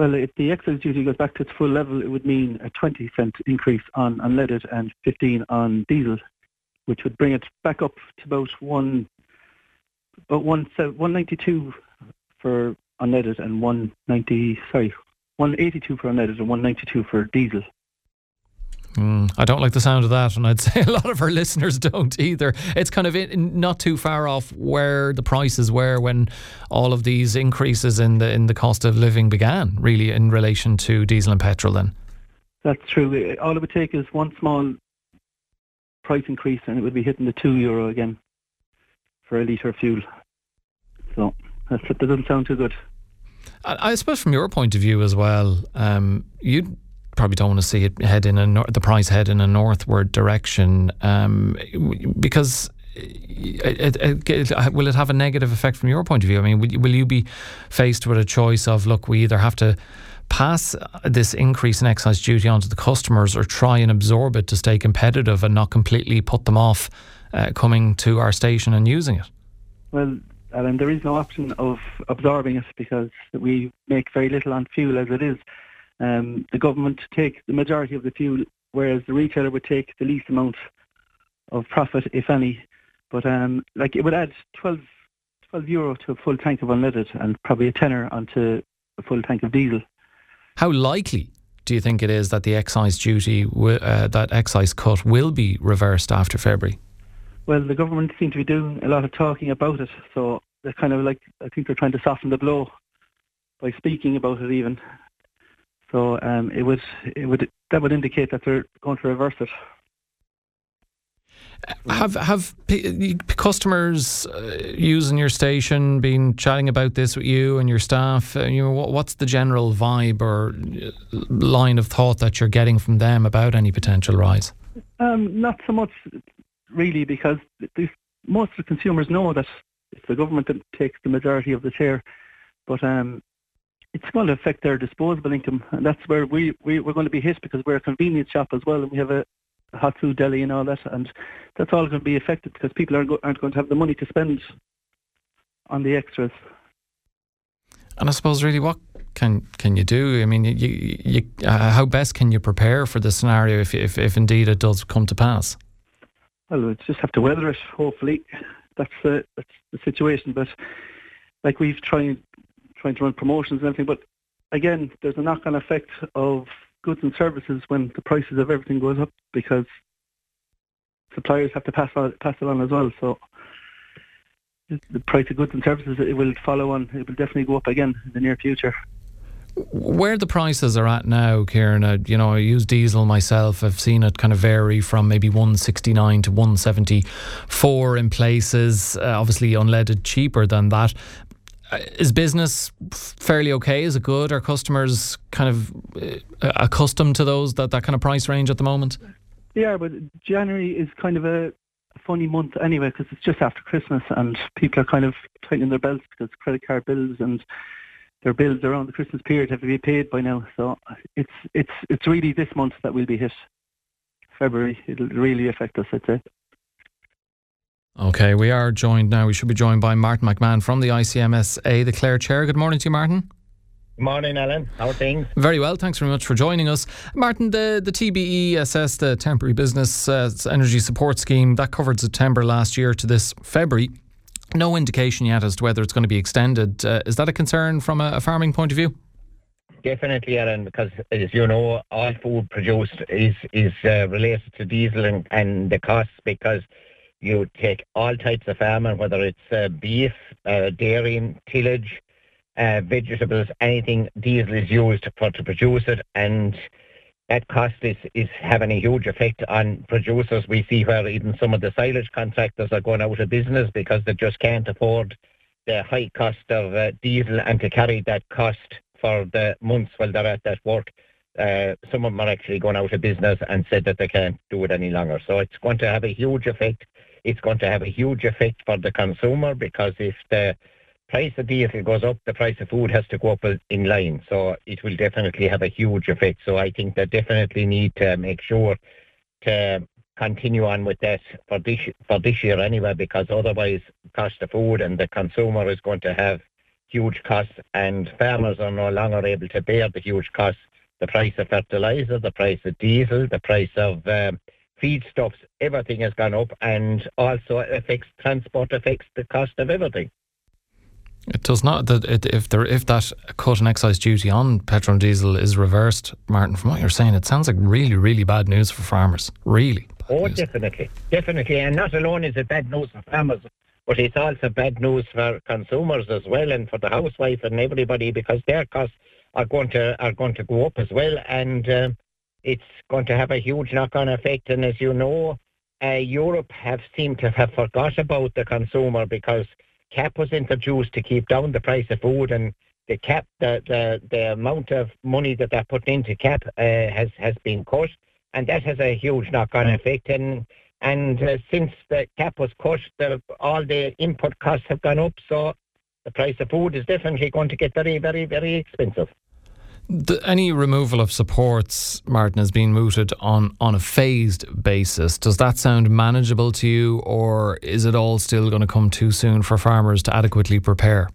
Well, if the excise duty goes back to its full level, it would mean a 20 cent increase on unleaded and 15 on diesel, which would bring it back up to about one, about one, 192 for unleaded and 190, sorry, 182 for unleaded and 192 for diesel. Mm, I don't like the sound of that, and I'd say a lot of our listeners don't either. It's kind of in, not too far off where the prices were when all of these increases in the in the cost of living began, really, in relation to diesel and petrol. Then that's true. All it would take is one small price increase, and it would be hitting the two euro again for a litre of fuel. So that doesn't sound too good. I, I suppose, from your point of view as well, um, you probably don't want to see it head in a nor- the price head in a northward direction um, because it, it, it, will it have a negative effect from your point of view? I mean, will, will you be faced with a choice of look, we either have to pass this increase in excise duty onto the customers or try and absorb it to stay competitive and not completely put them off uh, coming to our station and using it? Well, Alan, there is no option of absorbing it because we make very little on fuel as it is um, the government take the majority of the fuel, whereas the retailer would take the least amount of profit, if any. But um, like it would add 12, 12 euro to a full tank of unleaded and probably a tenner onto a full tank of diesel. How likely do you think it is that the excise duty, uh, that excise cut, will be reversed after February? Well, the government seem to be doing a lot of talking about it, so they're kind of like I think they're trying to soften the blow by speaking about it even. So um, it would it would that would indicate that they're going to reverse it. Have have customers uh, using your station been chatting about this with you and your staff? Uh, you know, what's the general vibe or uh, line of thought that you're getting from them about any potential rise? Um, not so much, really, because most of the consumers know that it's the government that takes the majority of the share. But um, it's going to affect their disposable income, and that's where we, we we're going to be hit because we're a convenience shop as well, and we have a, hot food deli and all that, and that's all going to be affected because people aren't, go, aren't going to have the money to spend on the extras. And I suppose, really, what can can you do? I mean, you, you, uh, how best can you prepare for the scenario if, if if indeed it does come to pass? Well, we just have to weather it. Hopefully, that's the that's the situation. But like we've tried trying to run promotions and everything. But again, there's a knock-on effect of goods and services when the prices of everything goes up because suppliers have to pass on, pass it on as well. So the price of goods and services it will follow on. It will definitely go up again in the near future. Where the prices are at now, Kieran, uh, you know, I use diesel myself. I've seen it kind of vary from maybe 169 to 174 in places. Uh, obviously, unleaded cheaper than that. Uh, is business fairly okay? Is it good? Are customers kind of uh, accustomed to those that, that kind of price range at the moment? Yeah, but January is kind of a funny month anyway because it's just after Christmas and people are kind of tightening their belts because credit card bills and their bills around the Christmas period have to be paid by now. So it's it's it's really this month that will be hit. February, it'll really affect us, I'd say. Okay, we are joined now. We should be joined by Martin McMahon from the ICMSA, the Clare Chair. Good morning to you, Martin. Good morning, Alan. How are things? Very well. Thanks very much for joining us. Martin, the, the TBESS the temporary business uh, energy support scheme that covered September last year to this February. No indication yet as to whether it's going to be extended. Uh, is that a concern from a, a farming point of view? Definitely, Alan, because as you know, all food produced is is uh, related to diesel and, and the costs because you take all types of farming, whether it's uh, beef, uh, dairy, tillage, uh, vegetables, anything diesel is used for to produce it, and that cost is, is having a huge effect on producers. We see where even some of the silage contractors are going out of business because they just can't afford the high cost of uh, diesel and to carry that cost for the months while they're at that work. Uh, some of them are actually going out of business and said that they can't do it any longer. So it's going to have a huge effect it's going to have a huge effect for the consumer because if the price of diesel goes up, the price of food has to go up in line. So it will definitely have a huge effect. So I think they definitely need to make sure to continue on with that for this for this year anyway, because otherwise cost of food and the consumer is going to have huge costs, and farmers are no longer able to bear the huge costs. The price of fertilizer, the price of diesel, the price of um, feedstuffs, everything has gone up, and also affects transport, affects the cost of everything. It does not. That if there, if that cut in excise duty on petrol and diesel is reversed, Martin, from what you're saying, it sounds like really, really bad news for farmers. Really. Oh, news. definitely, definitely, and not alone is it bad news for farmers, but it's also bad news for consumers as well, and for the housewife and everybody because their costs are going to are going to go up as well, and um, it's going to have a huge knock-on effect. And as you know, uh, Europe have seemed to have forgot about the consumer because CAP was introduced to keep down the price of food. And the CAP, the, the, the amount of money that they're putting into CAP uh, has, has been cut and that has a huge knock-on effect. And and uh, since the CAP was cut, the, all the input costs have gone up. So the price of food is definitely going to get very, very, very expensive. The, any removal of supports, Martin, has been mooted on, on a phased basis. Does that sound manageable to you, or is it all still going to come too soon for farmers to adequately prepare?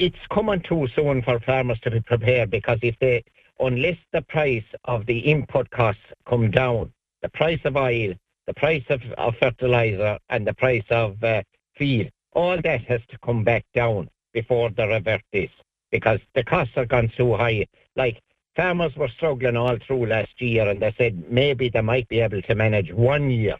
It's coming too soon for farmers to be prepared because if they, unless the price of the input costs come down, the price of oil, the price of, of fertilizer, and the price of uh, feed, all that has to come back down before they revert this because the costs have gone so high. Like farmers were struggling all through last year, and they said maybe they might be able to manage one year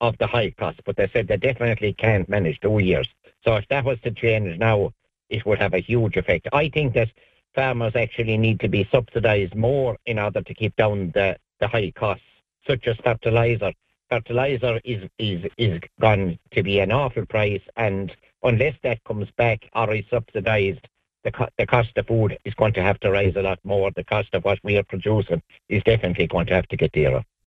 of the high cost, but they said they definitely can't manage two years. So if that was to change now, it would have a huge effect. I think that farmers actually need to be subsidised more in order to keep down the, the high costs, such as fertilizer. Fertilizer is, is, is gone to be an awful price, and unless that comes back or is subsidised, the, co- the cost of food is going to have to rise a lot more. The cost of what we are producing is definitely going to have to get dearer.